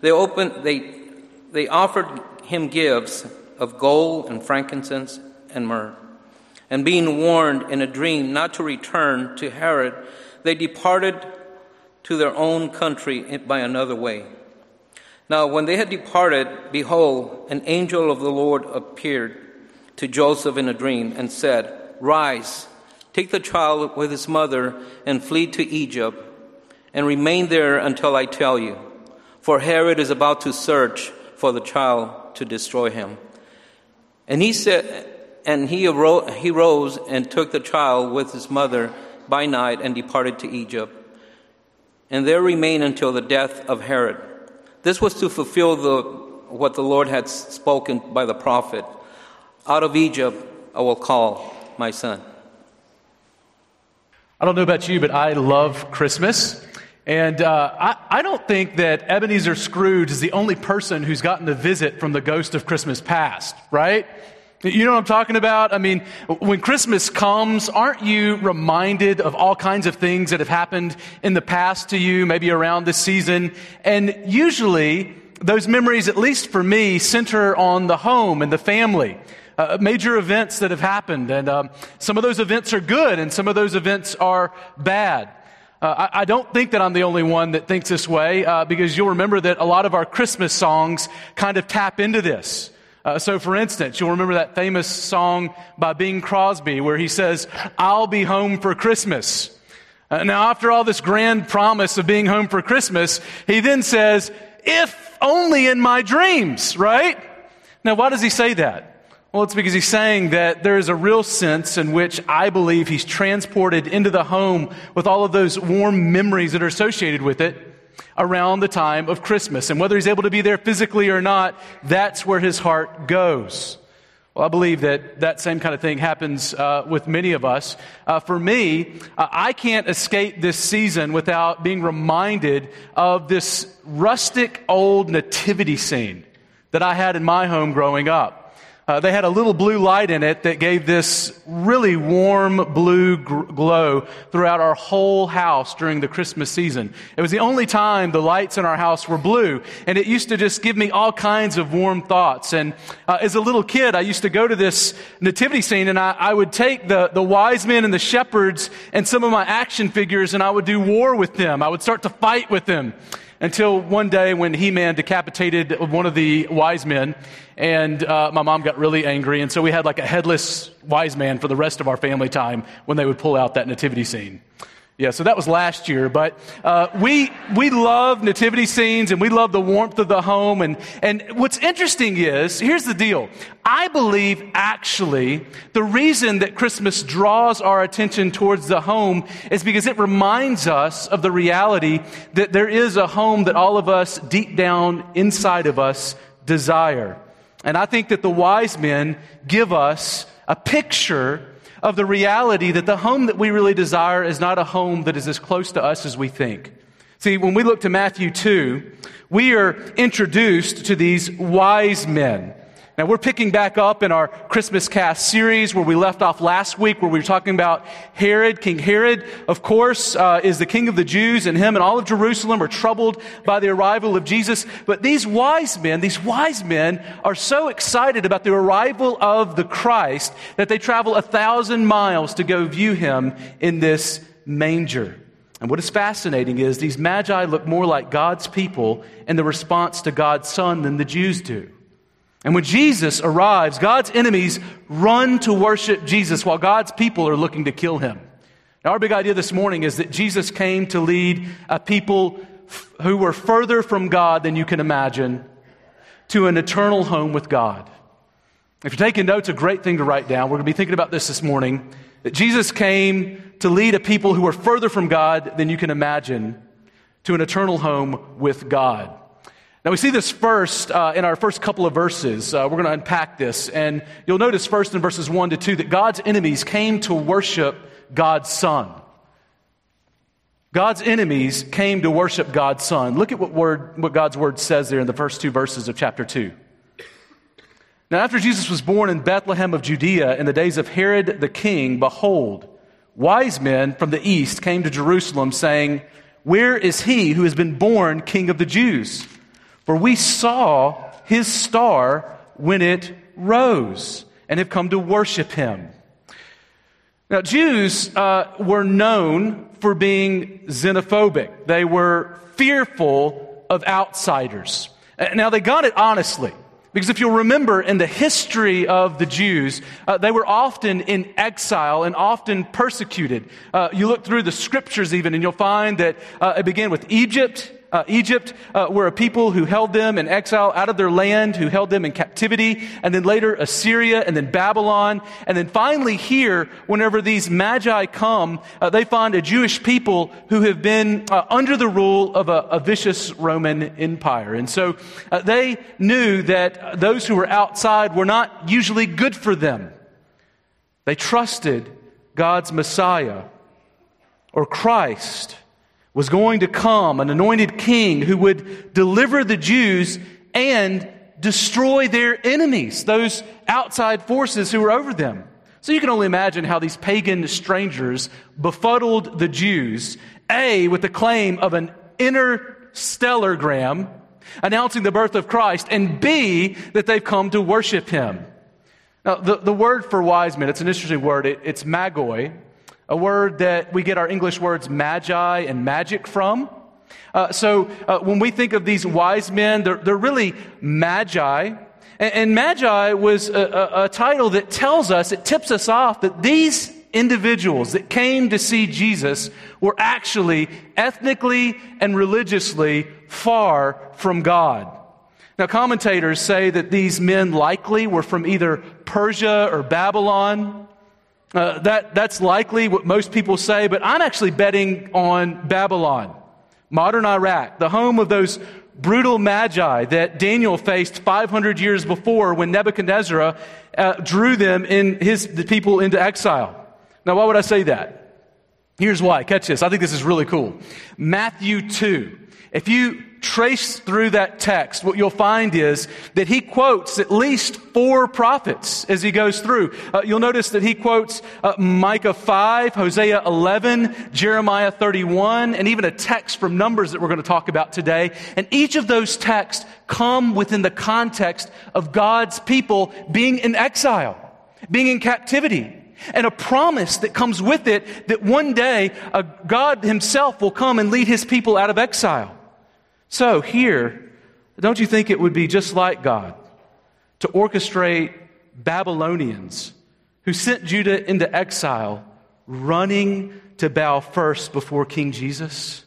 they, opened, they, they offered him gifts of gold and frankincense and myrrh. And being warned in a dream not to return to Herod, they departed to their own country by another way. Now, when they had departed, behold, an angel of the Lord appeared to Joseph in a dream and said, Rise, take the child with his mother, and flee to Egypt, and remain there until I tell you. For Herod is about to search for the child to destroy him. And he said, and he arose, he rose and took the child with his mother by night and departed to Egypt, and there remained until the death of Herod. This was to fulfill the, what the Lord had spoken by the prophet Out of Egypt I will call my son. I don't know about you, but I love Christmas. And uh, I, I don't think that Ebenezer Scrooge is the only person who's gotten a visit from the ghost of Christmas past, right? You know what I'm talking about? I mean, when Christmas comes, aren't you reminded of all kinds of things that have happened in the past to you, maybe around this season? And usually, those memories, at least for me, center on the home and the family. Uh, major events that have happened. And um, some of those events are good, and some of those events are bad. Uh, I, I, don't think that I'm the only one that thinks this way, uh, because you'll remember that a lot of our Christmas songs kind of tap into this. Uh, so, for instance, you'll remember that famous song by Bing Crosby where he says, I'll be home for Christmas. Uh, now, after all this grand promise of being home for Christmas, he then says, if only in my dreams, right? Now, why does he say that? Well, it's because he's saying that there is a real sense in which I believe he's transported into the home with all of those warm memories that are associated with it around the time of Christmas. And whether he's able to be there physically or not, that's where his heart goes. Well, I believe that that same kind of thing happens uh, with many of us. Uh, for me, uh, I can't escape this season without being reminded of this rustic old nativity scene that I had in my home growing up. Uh, they had a little blue light in it that gave this really warm blue gr- glow throughout our whole house during the Christmas season. It was the only time the lights in our house were blue, and it used to just give me all kinds of warm thoughts. And uh, as a little kid, I used to go to this nativity scene, and I, I would take the, the wise men and the shepherds and some of my action figures, and I would do war with them. I would start to fight with them until one day when He-Man decapitated one of the wise men, and uh, my mom got really angry, and so we had like a headless wise man for the rest of our family time when they would pull out that nativity scene. Yeah, so that was last year, but uh, we we love nativity scenes and we love the warmth of the home. And and what's interesting is here's the deal. I believe actually the reason that Christmas draws our attention towards the home is because it reminds us of the reality that there is a home that all of us deep down inside of us desire. And I think that the wise men give us a picture of the reality that the home that we really desire is not a home that is as close to us as we think. See, when we look to Matthew 2, we are introduced to these wise men. Now, we're picking back up in our Christmas cast series where we left off last week, where we were talking about Herod. King Herod, of course, uh, is the king of the Jews, and him and all of Jerusalem are troubled by the arrival of Jesus. But these wise men, these wise men are so excited about the arrival of the Christ that they travel a thousand miles to go view him in this manger. And what is fascinating is these magi look more like God's people in the response to God's son than the Jews do. And when Jesus arrives, God's enemies run to worship Jesus while God's people are looking to kill him. Now, our big idea this morning is that Jesus came to lead a people f- who were further from God than you can imagine to an eternal home with God. If you're taking notes, a great thing to write down. We're going to be thinking about this this morning. That Jesus came to lead a people who were further from God than you can imagine to an eternal home with God. Now, we see this first uh, in our first couple of verses. Uh, we're going to unpack this. And you'll notice first in verses 1 to 2 that God's enemies came to worship God's Son. God's enemies came to worship God's Son. Look at what, word, what God's word says there in the first two verses of chapter 2. Now, after Jesus was born in Bethlehem of Judea in the days of Herod the king, behold, wise men from the east came to Jerusalem, saying, Where is he who has been born king of the Jews? For we saw his star when it rose and have come to worship him. Now, Jews uh, were known for being xenophobic, they were fearful of outsiders. Now, they got it honestly. Because if you'll remember in the history of the Jews, uh, they were often in exile and often persecuted. Uh, you look through the scriptures even, and you'll find that uh, it began with Egypt, uh, Egypt uh, were a people who held them in exile out of their land, who held them in captivity, and then later Assyria, and then Babylon. And then finally, here, whenever these magi come, uh, they find a Jewish people who have been uh, under the rule of a, a, vicious Roman empire. And so uh, they knew that those who were outside were not usually good for them. They trusted God's Messiah or Christ was going to come, an anointed king who would deliver the Jews and destroy their enemies, those outside forces who were over them. So you can only imagine how these pagan strangers befuddled the Jews, A, with the claim of an interstellargram announcing the birth of Christ, and B, that they've come to worship him. Now, the, the word for wise men, it's an interesting word. It, it's magoi, a word that we get our English words magi and magic from. Uh, so uh, when we think of these wise men, they're, they're really magi. And, and magi was a, a, a title that tells us, it tips us off that these individuals that came to see Jesus were actually ethnically and religiously far from God. Now, commentators say that these men likely were from either Persia or Babylon. Uh, that, that's likely what most people say, but I'm actually betting on Babylon, modern Iraq, the home of those brutal magi that Daniel faced 500 years before when Nebuchadnezzar uh, drew them in his the people into exile. Now, why would I say that? Here's why. Catch this. I think this is really cool. Matthew 2. If you trace through that text, what you'll find is that he quotes at least four prophets as he goes through. Uh, you'll notice that he quotes uh, Micah 5, Hosea 11, Jeremiah 31, and even a text from Numbers that we're going to talk about today. And each of those texts come within the context of God's people being in exile, being in captivity and a promise that comes with it that one day uh, God Himself will come and lead His people out of exile. So, here, don't you think it would be just like God to orchestrate Babylonians who sent Judah into exile running to bow first before King Jesus?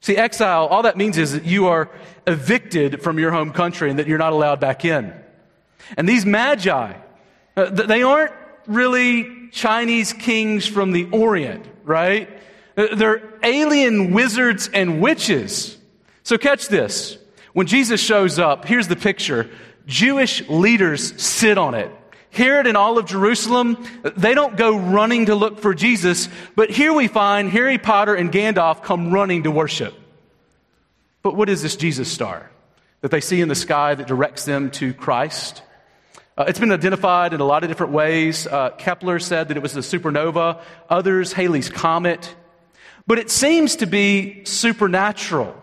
See, exile, all that means is that you are evicted from your home country and that you're not allowed back in. And these magi, uh, they aren't really Chinese kings from the Orient, right? Uh, they're alien wizards and witches so catch this. When Jesus shows up, here's the picture. Jewish leaders sit on it. Herod and all of Jerusalem, they don't go running to look for Jesus, but here we find Harry Potter and Gandalf come running to worship. But what is this Jesus star that they see in the sky that directs them to Christ? Uh, it's been identified in a lot of different ways. Uh, Kepler said that it was a supernova, others, Halley's Comet. But it seems to be supernatural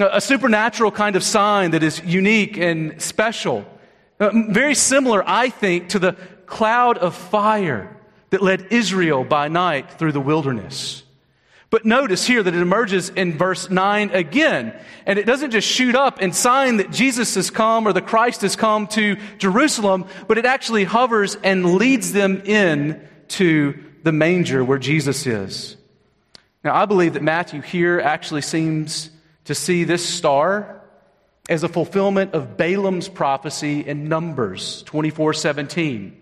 a supernatural kind of sign that is unique and special. Uh, very similar, I think, to the cloud of fire that led Israel by night through the wilderness. But notice here that it emerges in verse 9 again. And it doesn't just shoot up and sign that Jesus has come or the Christ has come to Jerusalem, but it actually hovers and leads them in to the manger where Jesus is. Now, I believe that Matthew here actually seems to see this star as a fulfillment of Balaam's prophecy in Numbers 24 17,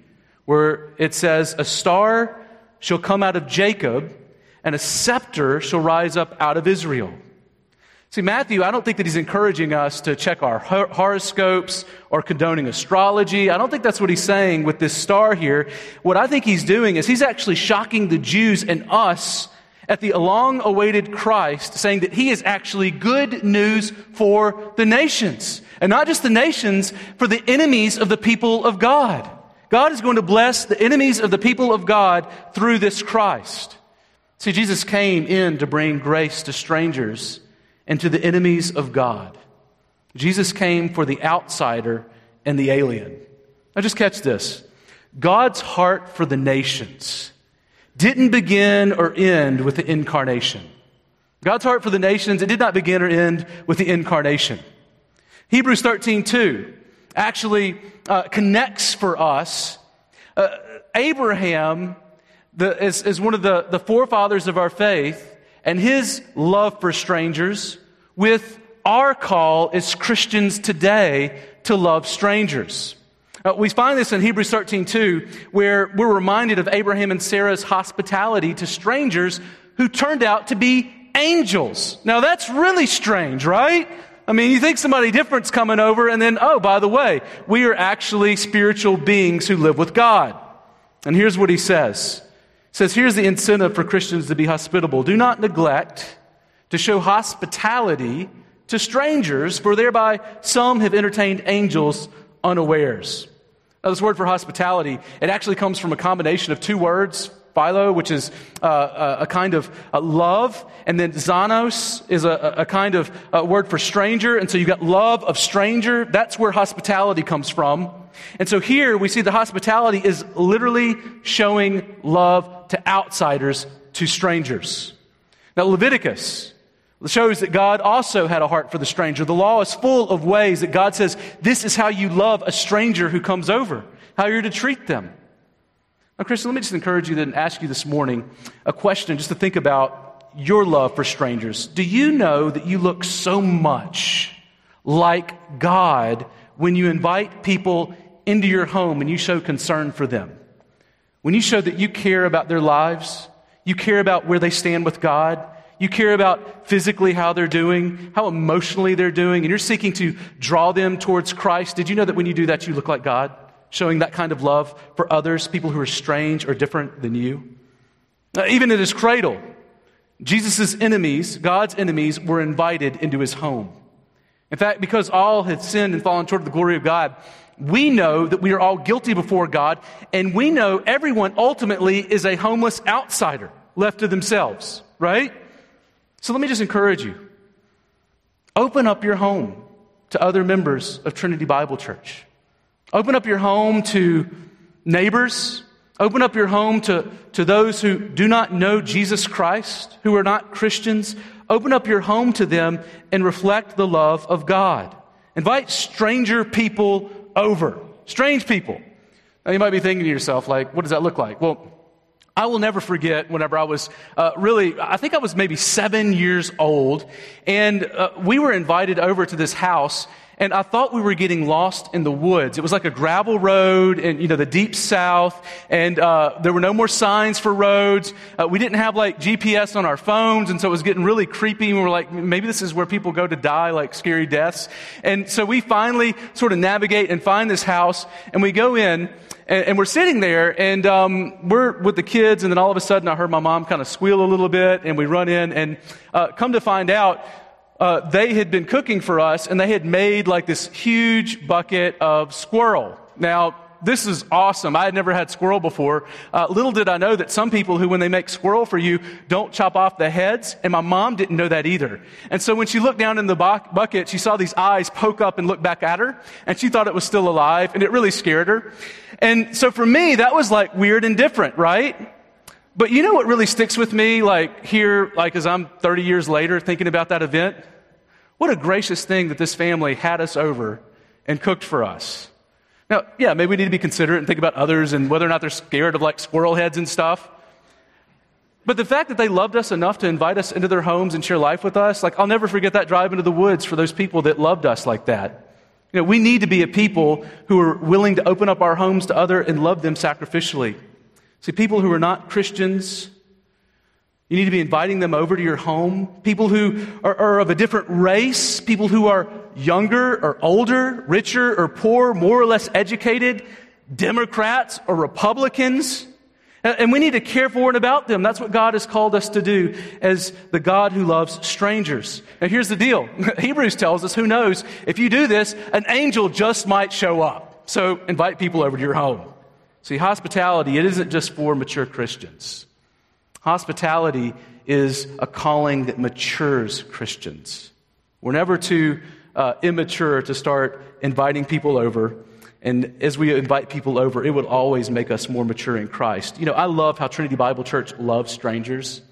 where it says, A star shall come out of Jacob, and a scepter shall rise up out of Israel. See, Matthew, I don't think that he's encouraging us to check our horoscopes or condoning astrology. I don't think that's what he's saying with this star here. What I think he's doing is he's actually shocking the Jews and us at the long awaited Christ, saying that he is actually good news for the nations. And not just the nations, for the enemies of the people of God. God is going to bless the enemies of the people of God through this Christ. See, Jesus came in to bring grace to strangers and to the enemies of God. Jesus came for the outsider and the alien. Now, just catch this God's heart for the nations didn't begin or end with the incarnation. God's heart for the nations, it did not begin or end with the incarnation. Hebrews 13, 2 actually uh, connects for us. Uh, Abraham the, is, is one of the, the forefathers of our faith, and his love for strangers with our call as Christians today to love strangers. Uh, we find this in Hebrews 13 2, where we're reminded of Abraham and Sarah's hospitality to strangers who turned out to be angels. Now that's really strange, right? I mean, you think somebody different's coming over, and then, oh, by the way, we are actually spiritual beings who live with God. And here's what he says. He says, here's the incentive for Christians to be hospitable. Do not neglect to show hospitality to strangers, for thereby some have entertained angels unawares. Now, this word for hospitality, it actually comes from a combination of two words philo, which is uh, a kind of uh, love, and then xenos is a, a kind of uh, word for stranger, and so you've got love of stranger. That's where hospitality comes from. And so here we see the hospitality is literally showing love to outsiders, to strangers. Now, Leviticus shows that God also had a heart for the stranger. The law is full of ways that God says, this is how you love a stranger who comes over, how you're to treat them. Now, Christian, let me just encourage you and ask you this morning a question just to think about your love for strangers. Do you know that you look so much like God when you invite people into your home and you show concern for them? When you show that you care about their lives, you care about where they stand with God, you care about physically how they're doing, how emotionally they're doing, and you're seeking to draw them towards Christ. Did you know that when you do that, you look like God? showing that kind of love for others, people who are strange or different than you. Even in his cradle, Jesus' enemies, God's enemies, were invited into his home. In fact, because all had sinned and fallen short of the glory of God, we know that we are all guilty before God, and we know everyone ultimately is a homeless outsider left to themselves, right? So let me just encourage you open up your home to other members of Trinity Bible Church. Open up your home to neighbors. Open up your home to, to those who do not know Jesus Christ, who are not Christians. Open up your home to them and reflect the love of God. Invite stranger people over. Strange people. Now you might be thinking to yourself, like, what does that look like? Well, I will never forget whenever I was uh, really, I think I was maybe seven years old, and uh, we were invited over to this house, and I thought we were getting lost in the woods. It was like a gravel road in, you know, the deep south, and uh, there were no more signs for roads. Uh, we didn't have like GPS on our phones, and so it was getting really creepy. And we were like, maybe this is where people go to die, like scary deaths. And so we finally sort of navigate and find this house, and we go in, and, and we're sitting there, and um, we're with the kids, and then all of a sudden I heard my mom kind of squeal a little bit, and we run in, and uh, come to find out, uh, they had been cooking for us and they had made like this huge bucket of squirrel. Now, this is awesome. I had never had squirrel before. Uh, little did I know that some people who, when they make squirrel for you, don't chop off the heads. And my mom didn't know that either. And so when she looked down in the bu- bucket, she saw these eyes poke up and look back at her. And she thought it was still alive. And it really scared her. And so for me, that was like weird and different, right? But you know what really sticks with me, like here, like as I'm 30 years later thinking about that event? What a gracious thing that this family had us over and cooked for us. Now, yeah, maybe we need to be considerate and think about others and whether or not they're scared of like squirrel heads and stuff. But the fact that they loved us enough to invite us into their homes and share life with us, like I'll never forget that drive into the woods for those people that loved us like that. You know, we need to be a people who are willing to open up our homes to other and love them sacrificially. See, people who are not Christians, You need to be inviting them over to your home. People who are, are, of a different race, people who are younger or older, richer or poor, more or less educated, Democrats or Republicans. And we need to care for and about them. That's what God has called us to do as the God who loves strangers. Now, here's the deal Hebrews tells us who knows, if you do this, an angel just might show up. So invite people over to your home. See, hospitality, it isn't just for mature Christians. Hospitality is a calling that matures Christians. We're never too uh, immature to start inviting people over. And as we invite people over, it would always make us more mature in Christ. You know, I love how Trinity Bible Church loves strangers.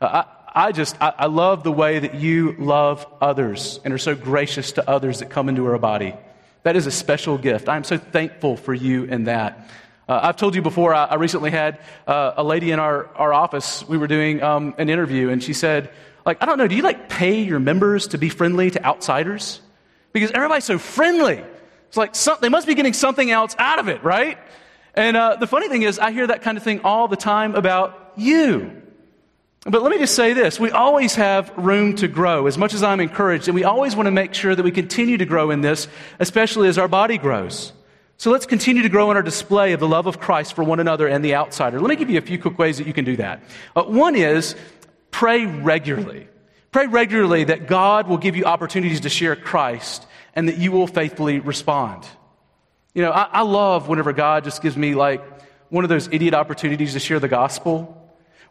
Uh, I, I just, I, I love the way that you love others and are so gracious to others that come into our body. That is a special gift. I'm so thankful for you in that. Uh, I've told you before, I, I recently had uh, a lady in our, our office. We were doing um, an interview, and she said, like, I don't know, do you like pay your members to be friendly to outsiders? Because everybody's so friendly. It's like some, they must be getting something else out of it, right? And uh, the funny thing is, I hear that kind of thing all the time about you. But let me just say this we always have room to grow, as much as I'm encouraged, and we always want to make sure that we continue to grow in this, especially as our body grows. So let's continue to grow in our display of the love of Christ for one another and the outsider. Let me give you a few quick ways that you can do that. Uh, one is pray regularly. Pray regularly that God will give you opportunities to share Christ and that you will faithfully respond. You know, I, I love whenever God just gives me like one of those idiot opportunities to share the gospel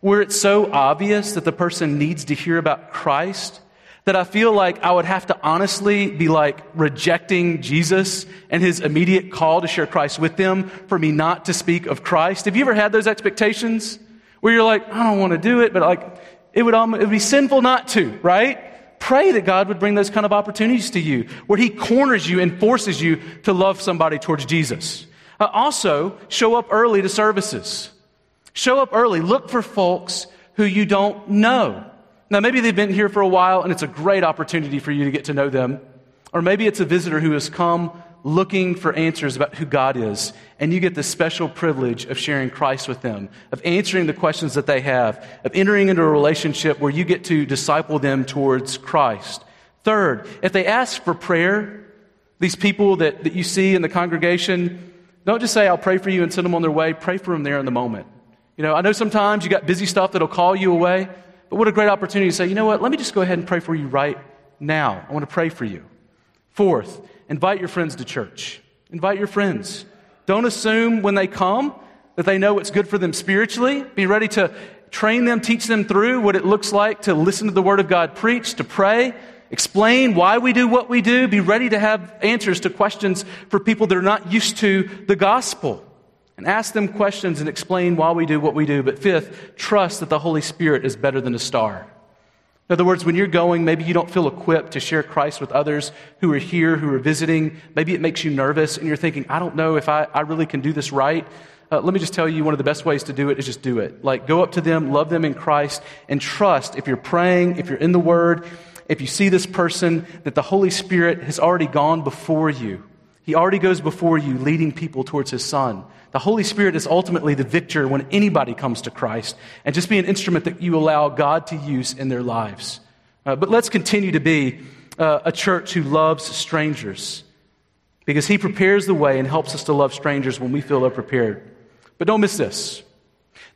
where it's so obvious that the person needs to hear about Christ that I feel like I would have to honestly be like rejecting Jesus and his immediate call to share Christ with them for me not to speak of Christ. Have you ever had those expectations where you're like, I don't want to do it, but like it would, it would be sinful not to, right? Pray that God would bring those kind of opportunities to you where he corners you and forces you to love somebody towards Jesus. Uh, also, show up early to services. Show up early. Look for folks who you don't know. Now, maybe they've been here for a while and it's a great opportunity for you to get to know them. Or maybe it's a visitor who has come looking for answers about who God is, and you get the special privilege of sharing Christ with them, of answering the questions that they have, of entering into a relationship where you get to disciple them towards Christ. Third, if they ask for prayer, these people that, that you see in the congregation, don't just say, I'll pray for you and send them on their way. Pray for them there in the moment. You know, I know sometimes you got busy stuff that'll call you away. But what a great opportunity to say, you know what, let me just go ahead and pray for you right now. I want to pray for you. Fourth, invite your friends to church. Invite your friends. Don't assume when they come that they know what's good for them spiritually. Be ready to train them, teach them through what it looks like to listen to the Word of God preached, to pray, explain why we do what we do. Be ready to have answers to questions for people that are not used to the gospel and ask them questions and explain why we do what we do. But fifth, trust that the Holy Spirit is better than a star. In other words, when you're going, maybe you don't feel equipped to share Christ with others who are here, who are visiting. Maybe it makes you nervous and you're thinking, I don't know if I, I really can do this right. Uh, let me just tell you one of the best ways to do it is just do it. Like, go up to them, love them in Christ, and trust if you're praying, if you're in the Word, if you see this person, that the Holy Spirit has already gone before you. He already goes before you, leading people towards His Son. The Holy Spirit is ultimately the victor when anybody comes to Christ, and just be an instrument that you allow God to use in their lives. Uh, but let's continue to be uh, a church who loves strangers because He prepares the way and helps us to love strangers when we feel unprepared. But don't miss this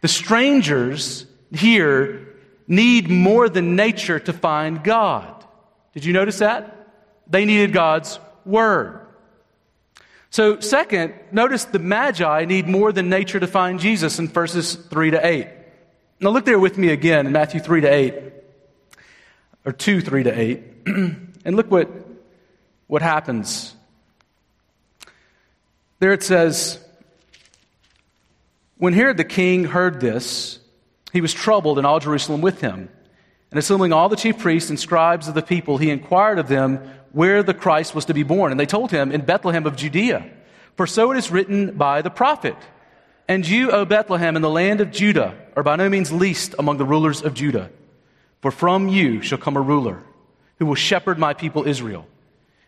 the strangers here need more than nature to find God. Did you notice that? They needed God's Word. So, second, notice the Magi need more than nature to find Jesus in verses 3 to 8. Now, look there with me again in Matthew 3 to 8, or 2 3 to 8, and look what, what happens. There it says, When Herod the king heard this, he was troubled, and all Jerusalem with him. And assembling all the chief priests and scribes of the people, he inquired of them where the Christ was to be born. And they told him, In Bethlehem of Judea. For so it is written by the prophet. And you, O Bethlehem, in the land of Judah, are by no means least among the rulers of Judah. For from you shall come a ruler who will shepherd my people Israel.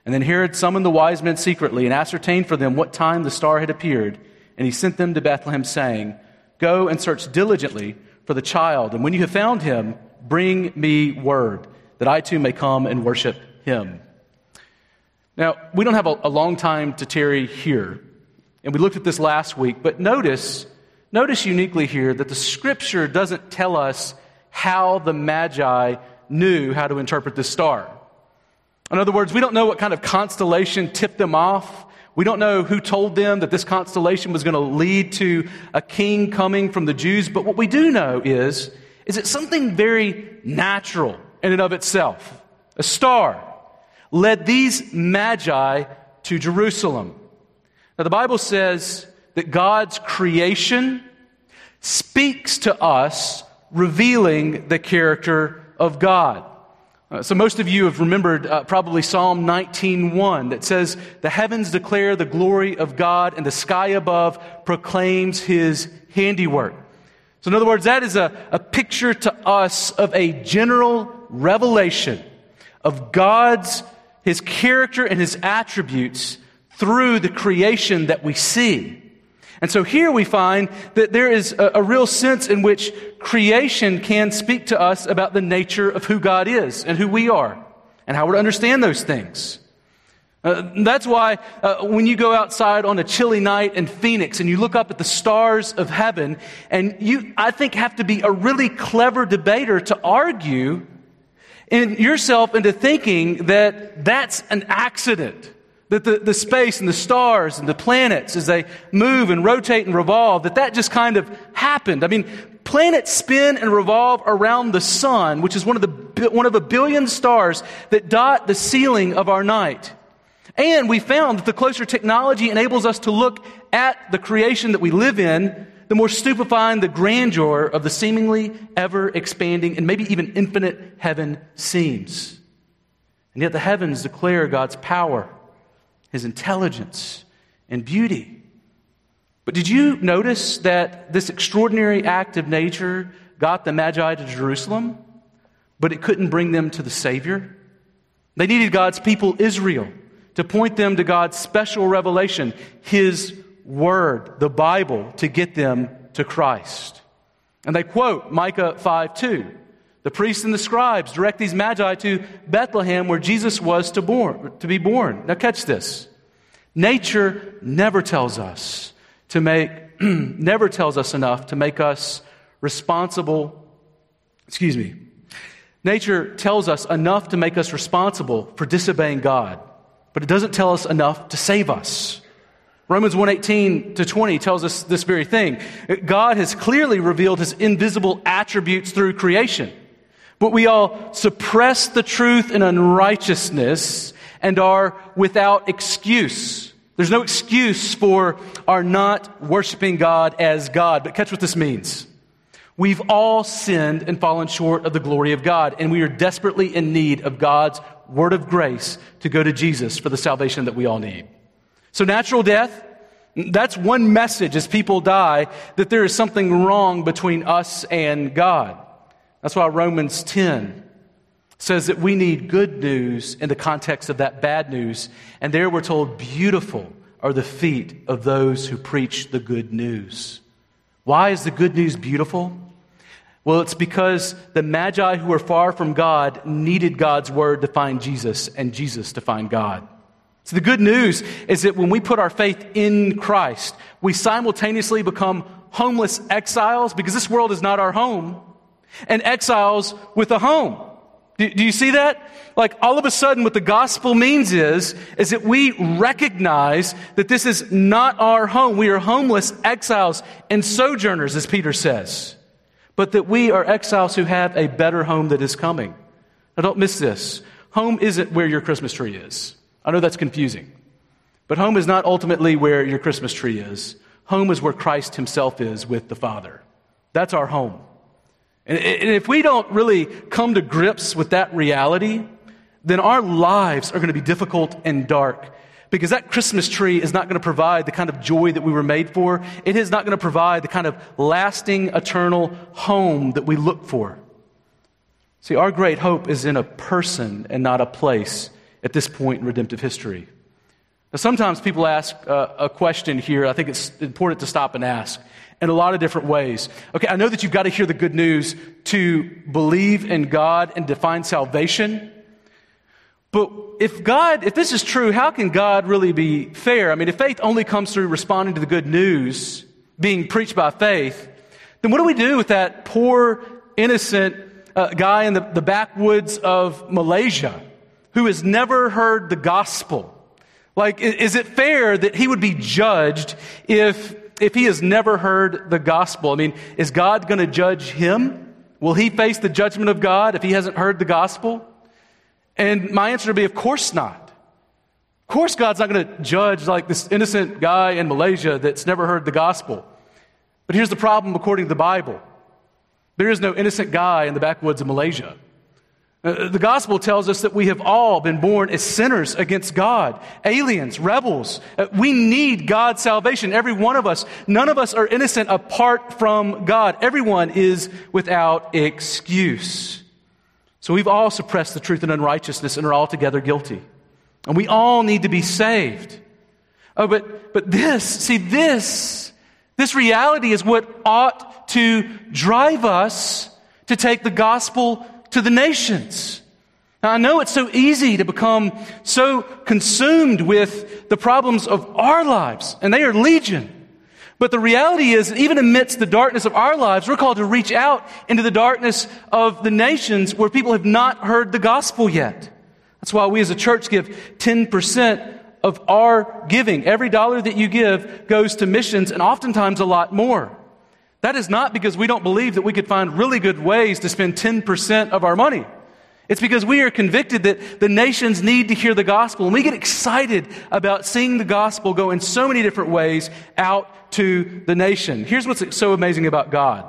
And then Herod summoned the wise men secretly and ascertained for them what time the star had appeared. And he sent them to Bethlehem, saying, Go and search diligently for the child. And when you have found him, bring me word that I too may come and worship him. Now, we don't have a, a long time to tarry here. And we looked at this last week, but notice, notice uniquely here that the scripture doesn't tell us how the Magi knew how to interpret this star. In other words, we don't know what kind of constellation tipped them off. We don't know who told them that this constellation was going to lead to a king coming from the Jews, but what we do know is, is it something very natural in and of itself. A star led these magi to Jerusalem. Now, the Bible says that God's creation speaks to us, revealing the character of God. Uh, so most of you have remembered uh, probably Psalm 19:1 that says, "The heavens declare the glory of God, and the sky above proclaims His handiwork." So, in other words, that is a, a picture to us of a general revelation of God's His character and His attributes through the creation that we see. And so here we find that there is a, a, real sense in which creation can speak to us about the nature of who God is and who we are and how we're to understand those things. Uh, that's why uh, when you go outside on a chilly night in Phoenix and you look up at the stars of heaven, and you, I think, have to be a really clever debater to argue in yourself into thinking that that's an accident. That the, the space and the stars and the planets, as they move and rotate and revolve, that that just kind of happened. I mean, planets spin and revolve around the sun, which is one of the, one of a billion stars that dot the ceiling of our night. And we found that the closer technology enables us to look at the creation that we live in, the more stupefying the grandeur of the seemingly ever expanding and maybe even infinite heaven seems. And yet the heavens declare God's power his intelligence and beauty. But did you notice that this extraordinary act of nature got the Magi to Jerusalem, but it couldn't bring them to the Savior? They needed God's people, Israel, to point them to God's special revelation, His Word, the Bible, to get them to Christ. And they quote Micah 5 2. The priests and the scribes direct these magi to Bethlehem where Jesus was to, born, to be born. Now, catch this. Nature never tells us to make, never tells us enough to make us responsible. Excuse me. Nature tells us enough to make us responsible for disobeying God, but it doesn't tell us enough to save us. Romans 1:18 to 20 tells us this very thing. God has clearly revealed his invisible attributes through creation. But we all suppress the truth in unrighteousness and are without excuse. There's no excuse for our not worshiping God as God. But catch what this means. We've all sinned and fallen short of the glory of God, and we are desperately in need of God's word of grace to go to Jesus for the salvation that we all need. So, natural death, that's one message as people die that there is something wrong between us and God. That's why Romans 10 says that we need good news in the context of that bad news. And there we're told, beautiful are the feet of those who preach the good news. Why is the good news beautiful? Well, it's because the Magi who were far from God needed God's word to find Jesus and Jesus to find God. So the good news is that when we put our faith in Christ, we simultaneously become homeless exiles because this world is not our home and exiles with a home. Do, do, you see that? Like all of a sudden what the gospel means is, is that we recognize that this is not our home. We are homeless exiles and sojourners, as Peter says. But that we are exiles who have a better home that is coming. Now don't miss this. Home isn't where your Christmas tree is. I know that's confusing. But home is not ultimately where your Christmas tree is. Home is where Christ himself is with the Father. That's our home. And if we don't really come to grips with that reality, then our lives are going to be difficult and dark. Because that Christmas tree is not going to provide the kind of joy that we were made for. It is not going to provide the kind of lasting, eternal home that we look for. See, our great hope is in a person and not a place at this point in redemptive history. Now, sometimes people ask uh, a question here. I think it's important to stop and ask in a lot of different ways. Okay, I know that you've got to hear the good news to believe in God and define salvation. But if God, if this is true, how can God really be fair? I mean, if faith only comes through responding to the good news being preached by faith, then what do we do with that poor, innocent uh, guy in the, the backwoods of Malaysia who has never heard the gospel? Like, is it fair that he would be judged if, if he has never heard the gospel? I mean, is God going to judge him? Will he face the judgment of God if he hasn't heard the gospel? And my answer would be, of course not. Of course, God's not going to judge like this innocent guy in Malaysia that's never heard the gospel. But here's the problem according to the Bible there is no innocent guy in the backwoods of Malaysia. Uh, the gospel tells us that we have all been born as sinners against God, aliens, rebels. Uh, we need God's salvation. Every one of us. None of us are innocent apart from God. Everyone is without excuse. So we've all suppressed the truth and unrighteousness and are altogether guilty. And we all need to be saved. Oh, but, but this, see, this, this reality is what ought to drive us to take the gospel to the nations. Now, I know it's so easy to become so consumed with the problems of our lives, and they are legion. But the reality is, even amidst the darkness of our lives, we're called to reach out into the darkness of the nations where people have not heard the gospel yet. That's why we as a church give 10% of our giving. Every dollar that you give goes to missions, and oftentimes a lot more. That is not because we don't believe that we could find really good ways to spend 10% of our money. It's because we are convicted that the nations need to hear the gospel, and we get excited about seeing the gospel go in so many different ways out to the nation. Here's what's so amazing about God.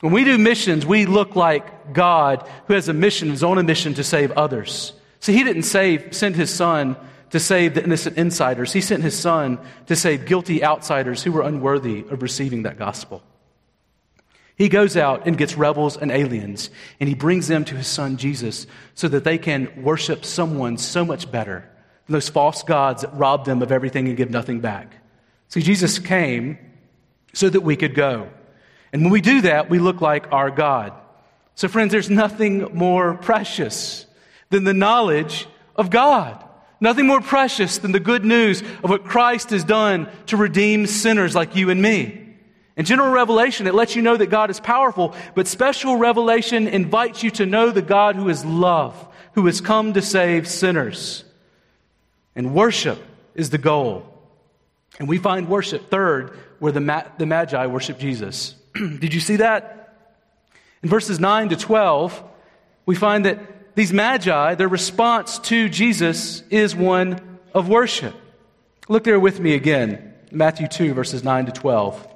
When we do missions, we look like God who has a mission, is on a mission to save others. See, He didn't save, send His Son to save the innocent insiders. He sent his son to save guilty outsiders who were unworthy of receiving that gospel. He goes out and gets rebels and aliens, and he brings them to his son Jesus so that they can worship someone so much better than those false gods that rob them of everything and give nothing back. See, Jesus came so that we could go. And when we do that, we look like our God. So, friends, there's nothing more precious than the knowledge of God. Nothing more precious than the good news of what Christ has done to redeem sinners like you and me. In general revelation, it lets you know that God is powerful, but special revelation invites you to know the God who is love, who has come to save sinners. And worship is the goal. And we find worship third, where the, the Magi worship Jesus. Did you see that? In verses 9 to 12, we find that these magi, their response to Jesus is one of worship. Look there with me again, Matthew 2, verses 9 to 12.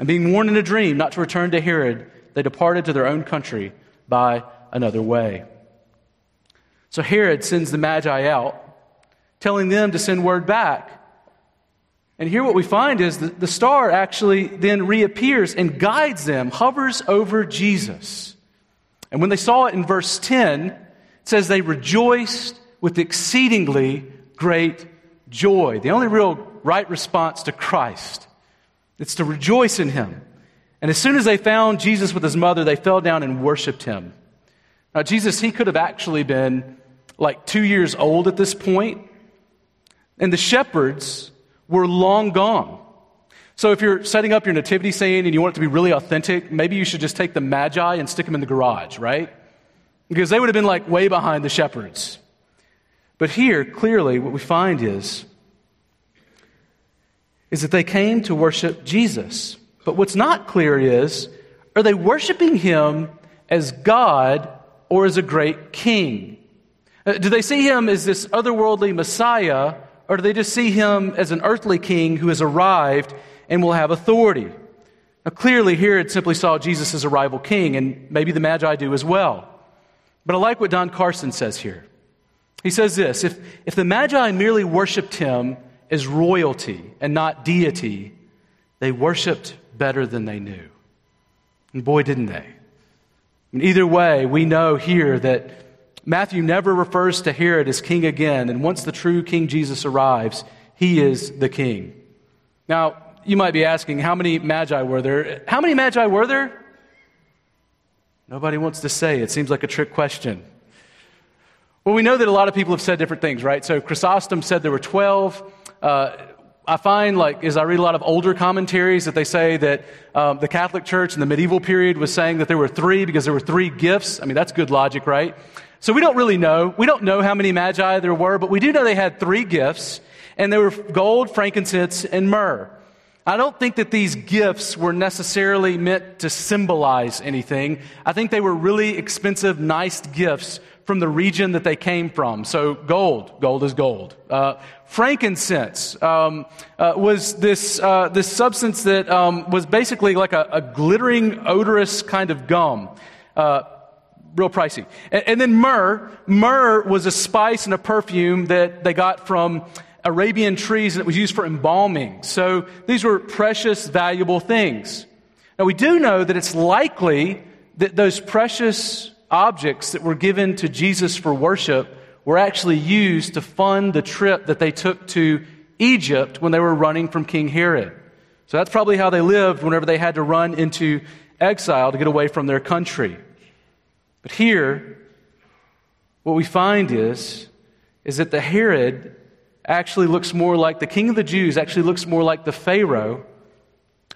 And being warned in a dream not to return to Herod, they departed to their own country by another way. So Herod sends the Magi out, telling them to send word back. And here, what we find is that the star actually then reappears and guides them, hovers over Jesus. And when they saw it in verse 10, it says they rejoiced with exceedingly great joy. The only real right response to Christ is to rejoice in him. And as soon as they found Jesus with his mother, they fell down and worshiped him. Now, Jesus, he could have actually been like two years old at this point, and the shepherds were long gone. So if you're setting up your nativity scene and you want it to be really authentic, maybe you should just take the magi and stick them in the garage, right? Because they would have been like way behind the shepherds. But here, clearly, what we find is, is that they came to worship Jesus. But what's not clear is, are they worshiping him as God or as a great king? Uh, do they see him as this otherworldly Messiah, or do they just see him as an earthly king who has arrived and will have authority? Now, clearly, Herod simply saw Jesus as a rival king, and maybe the Magi do as well. But I like what Don Carson says here. He says this if, if the Magi merely worshiped him as royalty and not deity, they worshiped better than they knew. And boy, didn't they. And either way, we know here that Matthew never refers to Herod as king again, and once the true King Jesus arrives, he is the king. Now, you might be asking, how many magi were there? How many magi were there? Nobody wants to say. It seems like a trick question. Well, we know that a lot of people have said different things, right? So Chrysostom said there were 12. Uh, I find, like, as I read a lot of older commentaries, that they say that um, the Catholic Church in the medieval period was saying that there were three because there were three gifts. I mean, that's good logic, right? So we don't really know. We don't know how many magi there were, but we do know they had three gifts, and they were gold, frankincense, and myrrh. I don't think that these gifts were necessarily meant to symbolize anything. I think they were really expensive, nice gifts from the region that they came from. So, gold, gold is gold. Uh, frankincense um, uh, was this, uh, this substance that um, was basically like a, a, glittering, odorous kind of gum. Uh, real pricey. And, and then myrrh. Myrrh was a spice and a perfume that they got from Arabian trees and it was used for embalming. So these were precious, valuable things. Now we do know that it's likely that those precious objects that were given to Jesus for worship were actually used to fund the trip that they took to Egypt when they were running from King Herod. So that's probably how they lived whenever they had to run into exile to get away from their country. But here, what we find is, is that the Herod actually looks more like the king of the Jews, actually looks more like the Pharaoh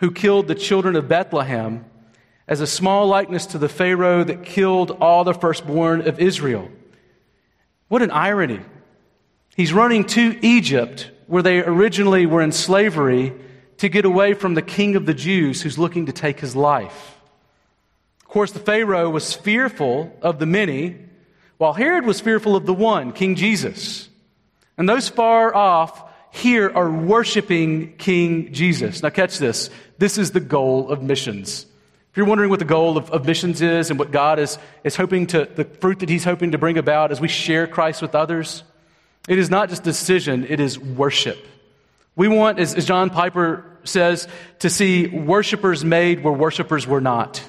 who killed the children of Bethlehem as a small likeness to the Pharaoh that killed all the firstborn of Israel. What an irony. He's running to Egypt, where they originally were in slavery, to get away from the king of the Jews who's looking to take his life. Of course, the Pharaoh was fearful of the many, while Herod was fearful of the one, King Jesus. And those far off here are worshiping King Jesus. Now, catch this. This is the goal of missions. If you're wondering what the goal of, of, missions is and what God is, is hoping to, the fruit that He's hoping to bring about as we share Christ with others, it is not just decision, it is worship. We want, as, as John Piper says, to see worshipers made where worshipers were not.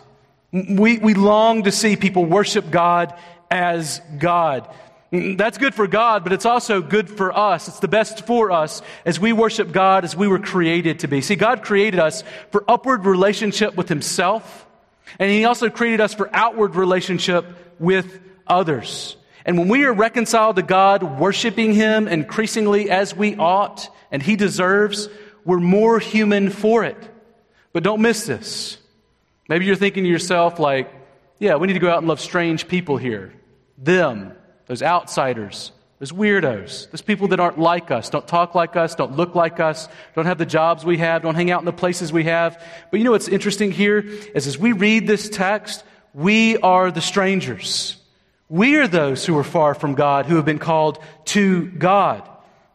We, we long to see people worship God as God. That's good for God, but it's also good for us. It's the best for us as we worship God as we were created to be. See, God created us for upward relationship with Himself, and He also created us for outward relationship with others. And when we are reconciled to God, worshiping Him increasingly as we ought and He deserves, we're more human for it. But don't miss this. Maybe you're thinking to yourself, like, yeah, we need to go out and love strange people here. Them those outsiders, those weirdos, those people that aren't like us, don't talk like us, don't look like us, don't have the jobs we have, don't hang out in the places we have. But you know what's interesting here is as we read this text, we are the strangers. We are those who are far from God, who have been called to God.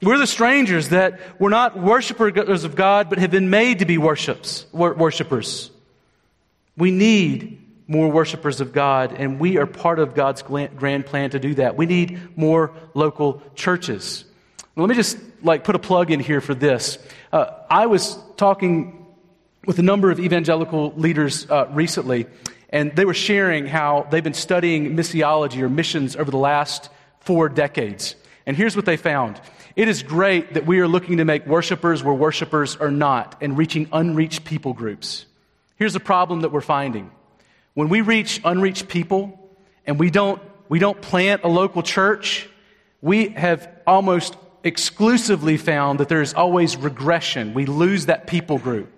We're the strangers that we're not worshipers of God, but have been made to be worships, worshipers. We need more worshipers of God, and we are part of God's grand plan to do that. We need more local churches. Let me just like put a plug in here for this. Uh, I was talking with a number of evangelical leaders uh, recently, and they were sharing how they've been studying missiology or missions over the last four decades. And here's what they found. It is great that we are looking to make worshipers where worshipers are not and reaching unreached people groups. Here's the problem that we're finding when we reach unreached people and we don't, we don't plant a local church, we have almost exclusively found that there's always regression. We lose that people group.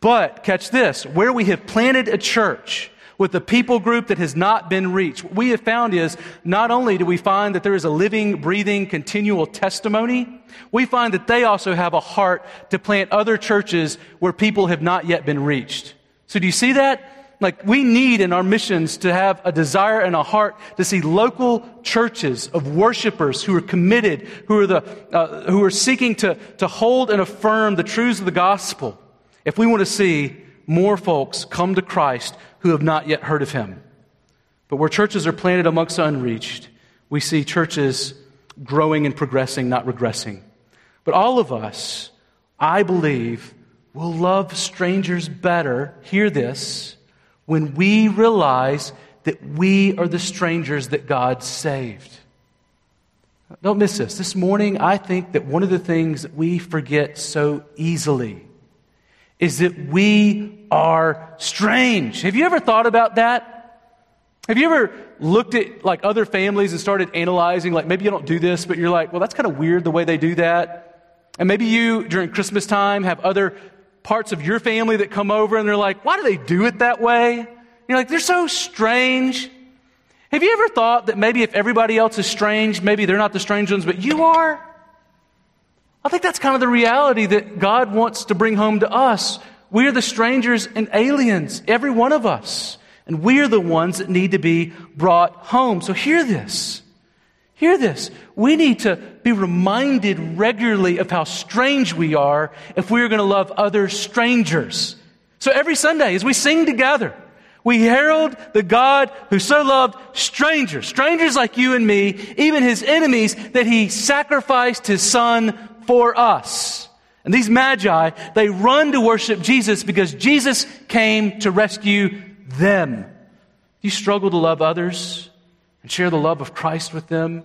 But catch this where we have planted a church with a people group that has not been reached, what we have found is not only do we find that there is a living, breathing, continual testimony, we find that they also have a heart to plant other churches where people have not yet been reached. So do you see that? Like, we need in our missions to have a desire and a heart to see local churches of worshipers who are committed, who are, the, uh, who are seeking to, to hold and affirm the truths of the gospel. If we want to see more folks come to Christ who have not yet heard of him. But where churches are planted amongst the unreached, we see churches growing and progressing, not regressing. But all of us, I believe, will love strangers better, hear this, when we realize that we are the strangers that God saved. Don't miss this. This morning, I think that one of the things that we forget so easily is that we are strange. Have you ever thought about that? Have you ever looked at like other families and started analyzing, like maybe you don't do this, but you're like, well, that's kind of weird the way they do that. And maybe you, during Christmas time, have other parts of your family that come over and they're like, why do they do it that way? You're like, they're so strange. Have you ever thought that maybe if everybody else is strange, maybe they're not the strange ones, but you are? I think that's kind of the reality that God wants to bring home to us. We are the strangers and aliens, every one of us. And we are the ones that need to be brought home. So hear this. Hear this. We need to be reminded regularly of how strange we are if we are going to love other strangers. So every Sunday, as we sing together, we herald the God who so loved strangers, strangers like you and me, even his enemies, that he sacrificed his son for us. And these magi, they run to worship Jesus because Jesus came to rescue them. You struggle to love others and share the love of Christ with them?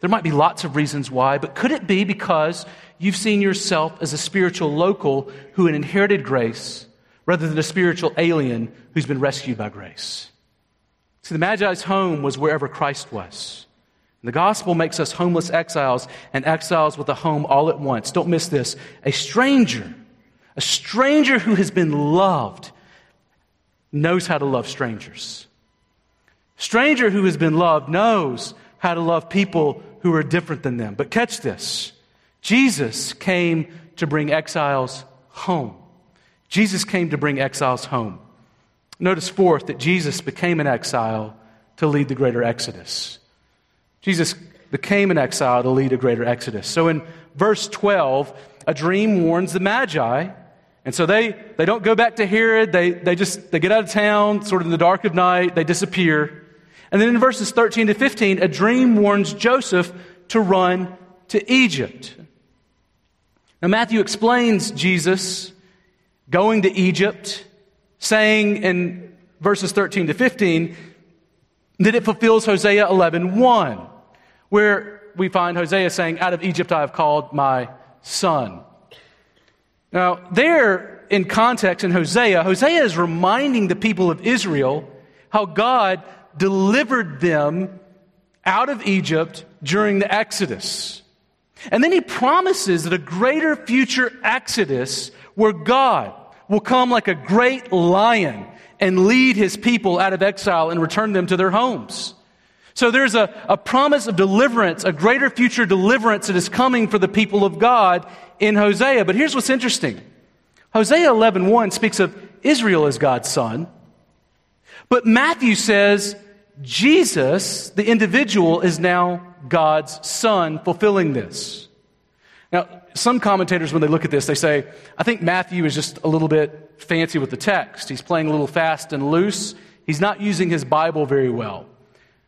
There might be lots of reasons why, but could it be because you've seen yourself as a spiritual local who had inherited grace rather than a spiritual alien who's been rescued by grace? See, the Magi's home was wherever Christ was. The gospel makes us homeless exiles and exiles with a home all at once. Don't miss this. A stranger, a stranger who has been loved, knows how to love strangers. Stranger who has been loved knows how to love people who are different than them. But catch this Jesus came to bring exiles home. Jesus came to bring exiles home. Notice, fourth, that Jesus became an exile to lead the greater exodus. Jesus became an exile to lead a greater exodus. So in verse 12, a dream warns the Magi. And so they, they don't go back to Herod. They, they just they get out of town, sort of in the dark of night. They disappear. And then in verses 13 to 15, a dream warns Joseph to run to Egypt. Now, Matthew explains Jesus going to Egypt, saying in verses 13 to 15 that it fulfills Hosea 11 1, where we find Hosea saying, Out of Egypt I have called my son. Now, there in context in Hosea, Hosea is reminding the people of Israel how God delivered them out of Egypt during the Exodus. And then he promises that a greater future Exodus where God will come like a great lion and lead his people out of exile and return them to their homes. So there's a, a promise of deliverance, a greater future deliverance that is coming for the people of God in Hosea. But here's what's interesting. Hosea 11.1 speaks of Israel as God's son. But Matthew says Jesus, the individual, is now God's son, fulfilling this. Now, some commentators, when they look at this, they say, I think Matthew is just a little bit fancy with the text. He's playing a little fast and loose. He's not using his Bible very well.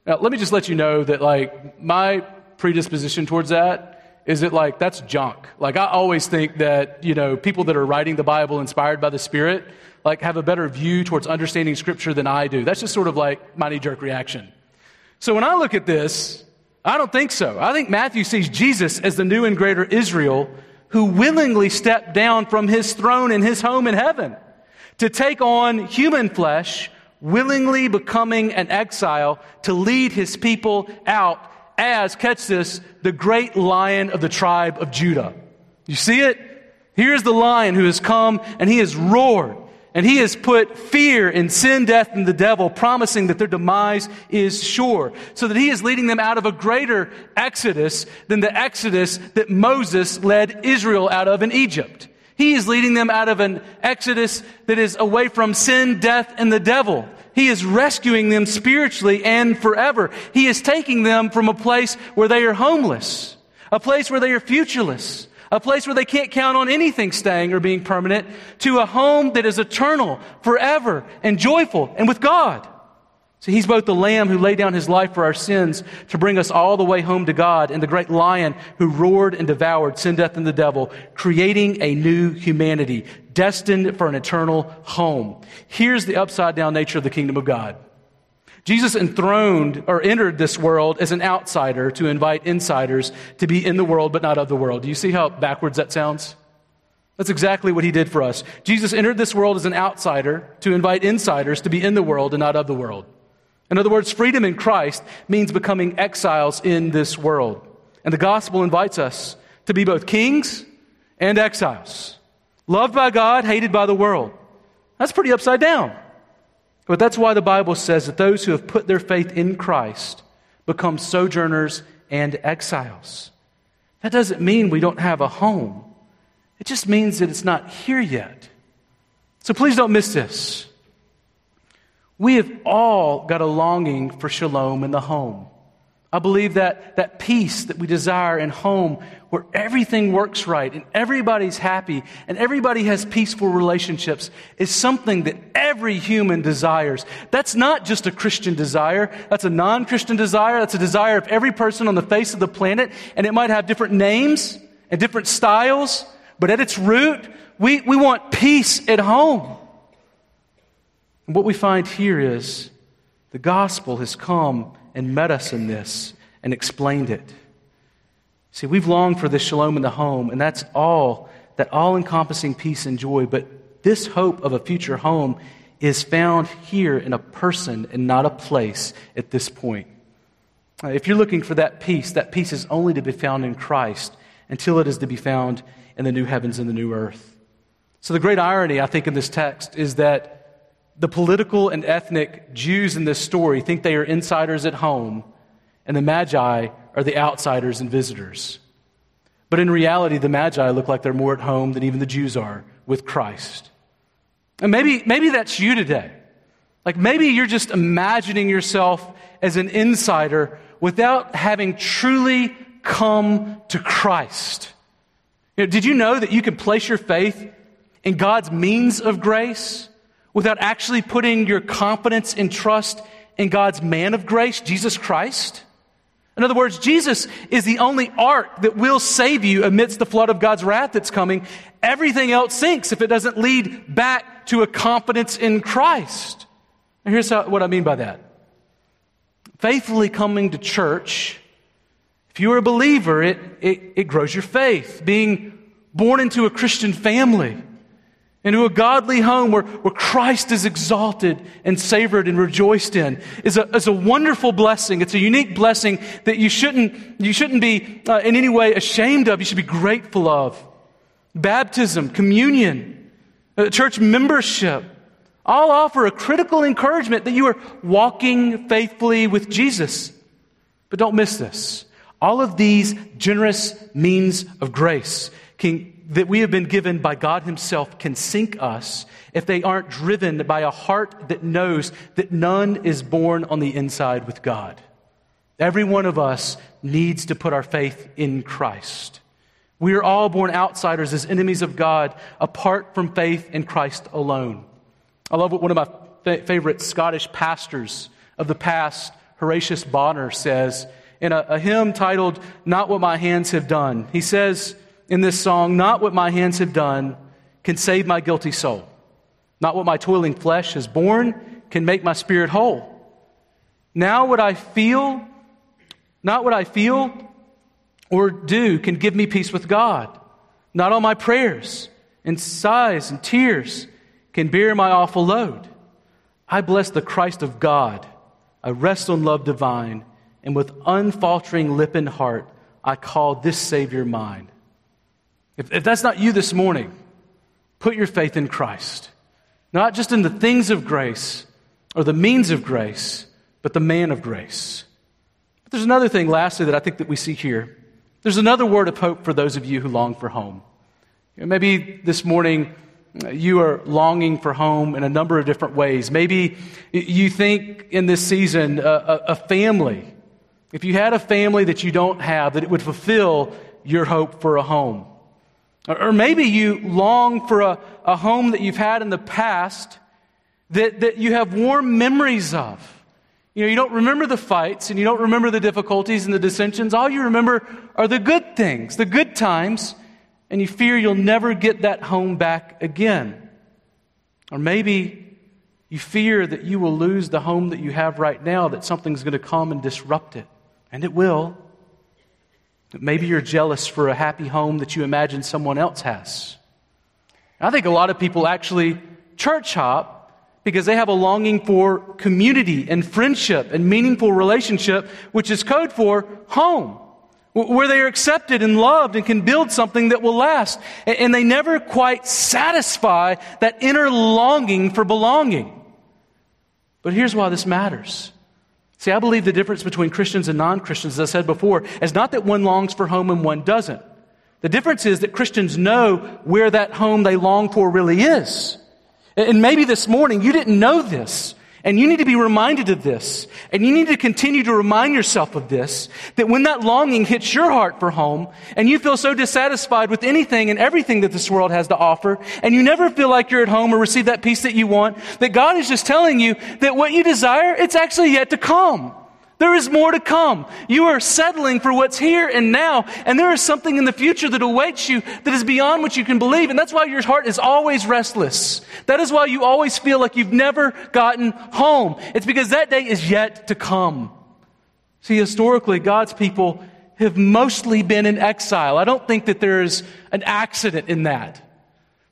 Now, let me just let you know that, like, my predisposition towards that is it like, that's junk. Like, I always think that, you know, people that are writing the Bible inspired by the Spirit, like have a better view towards understanding scripture than I do. That's just sort of like my knee jerk reaction. So when I look at this, I don't think so. I think Matthew sees Jesus as the new and greater Israel who willingly stepped down from his throne in his home in heaven to take on human flesh, willingly becoming an exile to lead his people out as, catch this, the great lion of the tribe of Judah. You see it? Here's the lion who has come and he has roared. And he has put fear in sin, death, and the devil, promising that their demise is sure. So that he is leading them out of a greater exodus than the exodus that Moses led Israel out of in Egypt. He is leading them out of an exodus that is away from sin, death, and the devil. He is rescuing them spiritually and forever. He is taking them from a place where they are homeless, a place where they are futureless, a place where they can't count on anything staying or being permanent, to a home that is eternal, forever, and joyful, and with God. So he's both the lamb who laid down his life for our sins to bring us all the way home to God and the great lion who roared and devoured sin, death, and the devil, creating a new humanity destined for an eternal home. Here's the upside down nature of the kingdom of God. Jesus enthroned or entered this world as an outsider to invite insiders to be in the world but not of the world. Do you see how backwards that sounds? That's exactly what he did for us. Jesus entered this world as an outsider to invite insiders to be in the world and not of the world. In other words, freedom in Christ means becoming exiles in this world. And the gospel invites us to be both kings and exiles. Loved by God, hated by the world. That's pretty upside down. But that's why the Bible says that those who have put their faith in Christ become sojourners and exiles. That doesn't mean we don't have a home. It just means that it's not here yet. So please don't miss this. We have all got a longing for shalom in the home. I believe that that peace that we desire in home where everything works right and everybody's happy and everybody has peaceful relationships is something that every human desires. That's not just a Christian desire. That's a non-Christian desire. That's a desire of every person on the face of the planet and it might have different names and different styles, but at its root, we, we want peace at home. And what we find here is the gospel has come and met us in this and explained it. See, we've longed for this shalom in the home, and that's all, that all encompassing peace and joy. But this hope of a future home is found here in a person and not a place at this point. Uh, if you're looking for that peace, that peace is only to be found in Christ until it is to be found in the new heavens and the new earth. So, the great irony, I think, in this text is that the political and ethnic Jews in this story think they are insiders at home, and the Magi are the outsiders and visitors. But in reality, the Magi look like they're more at home than even the Jews are with Christ. And maybe, maybe that's you today. Like maybe you're just imagining yourself as an insider without having truly come to Christ. You know, did you know that you can place your faith in God's means of grace? Without actually putting your confidence and trust in God's man of grace, Jesus Christ? In other words, Jesus is the only ark that will save you amidst the flood of God's wrath that's coming. Everything else sinks if it doesn't lead back to a confidence in Christ. And here's how, what I mean by that. Faithfully coming to church, if you're a believer, it, it, it grows your faith. Being born into a Christian family, into a godly home where, where Christ is exalted and savored and rejoiced in is a, is a wonderful blessing. It's a unique blessing that you shouldn't, you shouldn't be uh, in any way ashamed of. You should be grateful of. Baptism, communion, uh, church membership, all offer a critical encouragement that you are walking faithfully with Jesus. But don't miss this. All of these generous means of grace can that we have been given by God Himself can sink us if they aren't driven by a heart that knows that none is born on the inside with God. Every one of us needs to put our faith in Christ. We are all born outsiders as enemies of God apart from faith in Christ alone. I love what one of my favorite Scottish pastors of the past, Horatius Bonar, says in a, a hymn titled, Not What My Hands Have Done. He says, in this song, not what my hands have done can save my guilty soul. Not what my toiling flesh has borne can make my spirit whole. Now what I feel, not what I feel or do can give me peace with God. Not all my prayers and sighs and tears can bear my awful load. I bless the Christ of God. I rest on love divine, and with unfaltering lip and heart, I call this Savior mine. If, if that's not you this morning, put your faith in Christ. Not just in the things of grace or the means of grace, but the man of grace. But there's another thing, lastly, that I think that we see here. There's another word of hope for those of you who long for home. Maybe this morning uh, you are longing for home in a number of different ways. Maybe you think in this season uh, a, a family, if you had a family that you don't have, that it would fulfill your hope for a home. Or maybe you long for a, a home that you've had in the past that, that you have warm memories of. You know, you don't remember the fights and you don't remember the difficulties and the dissensions. All you remember are the good things, the good times, and you fear you'll never get that home back again. Or maybe you fear that you will lose the home that you have right now, that something's going to come and disrupt it. And it will. Maybe you're jealous for a happy home that you imagine someone else has. I think a lot of people actually church hop because they have a longing for community and friendship and meaningful relationship, which is code for home, where they are accepted and loved and can build something that will last. And they never quite satisfy that inner longing for belonging. But here's why this matters. See, I believe the difference between Christians and non Christians, as I said before, is not that one longs for home and one doesn't. The difference is that Christians know where that home they long for really is. And maybe this morning you didn't know this. And you need to be reminded of this. And you need to continue to remind yourself of this. That when that longing hits your heart for home, and you feel so dissatisfied with anything and everything that this world has to offer, and you never feel like you're at home or receive that peace that you want, that God is just telling you that what you desire, it's actually yet to come. There is more to come. You are settling for what's here and now, and there is something in the future that awaits you that is beyond what you can believe, and that's why your heart is always restless. That is why you always feel like you've never gotten home. It's because that day is yet to come. See, historically, God's people have mostly been in exile. I don't think that there is an accident in that.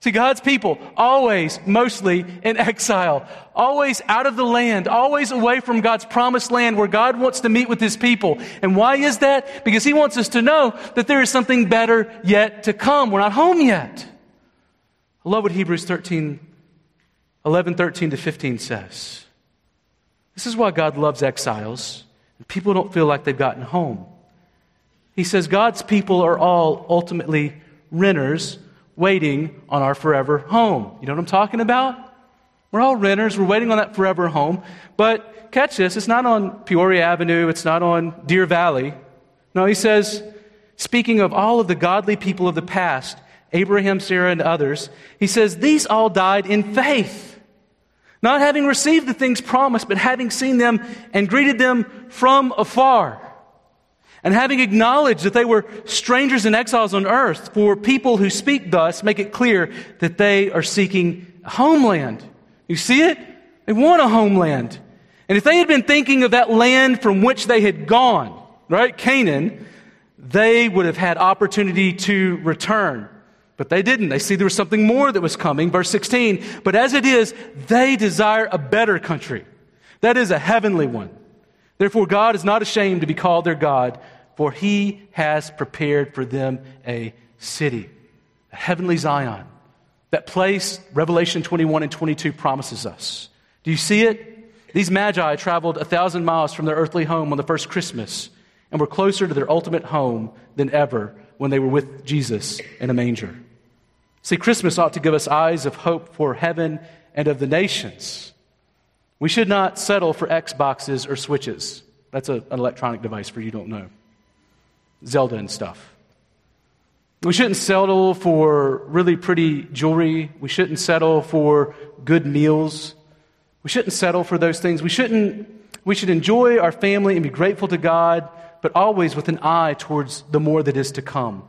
See, God's people, always, mostly in exile, always out of the land, always away from God's promised land where God wants to meet with His people. And why is that? Because He wants us to know that there is something better yet to come. We're not home yet. I love what Hebrews 13, 11, 13 to 15 says. This is why God loves exiles. And People don't feel like they've gotten home. He says God's people are all ultimately renters waiting on our forever home. You know what I'm talking about? We're all renters. We're waiting on that forever home. But catch this it's not on Peoria Avenue, it's not on Deer Valley. No, he says, speaking of all of the godly people of the past, Abraham, Sarah, and others, he says, These all died in faith, not having received the things promised, but having seen them and greeted them from afar. And having acknowledged that they were strangers and exiles on earth, for people who speak thus make it clear that they are seeking a homeland. You see it? They want a homeland. And if they had been thinking of that land from which they had gone, right, Canaan, they would have had opportunity to return. But they didn't. They see there was something more that was coming. Verse 16. But as it is, they desire a better country. That is a heavenly one. Therefore, God is not ashamed to be called their God, for he has prepared for them a city, a heavenly Zion. That place, Revelation 21 and 22 promises us. Do you see it? These magi traveled a thousand miles from their earthly home on the first Christmas and were closer to their ultimate home than ever when they were with Jesus in a manger. See, Christmas ought to give us eyes of hope for heaven and of the nations. We should not settle for Xboxes or Switches. That's a, an electronic device for you don't know. Zelda and stuff. We shouldn't settle for really pretty jewelry. We shouldn't settle for good meals. We shouldn't settle for those things. We shouldn't we should enjoy our family and be grateful to God, but always with an eye towards the more that is to come.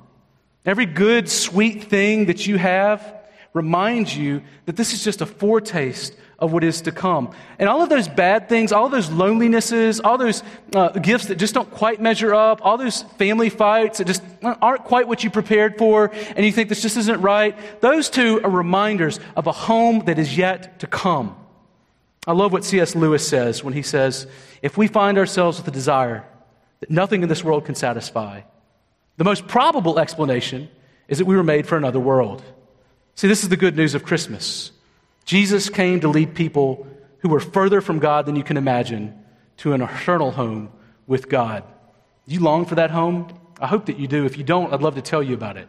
Every good, sweet thing that you have reminds you that this is just a foretaste of what is to come. And all of those bad things, all those lonelinesses, all those uh, gifts that just don't quite measure up, all those family fights that just aren't quite what you prepared for, and you think this just isn't right, those two are reminders of a home that is yet to come. I love what C.S. Lewis says when he says, If we find ourselves with a desire that nothing in this world can satisfy, the most probable explanation is that we were made for another world. See, this is the good news of Christmas. Jesus came to lead people who were further from God than you can imagine to an eternal home with God. You long for that home? I hope that you do. If you don't, I'd love to tell you about it.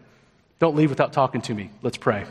Don't leave without talking to me. Let's pray.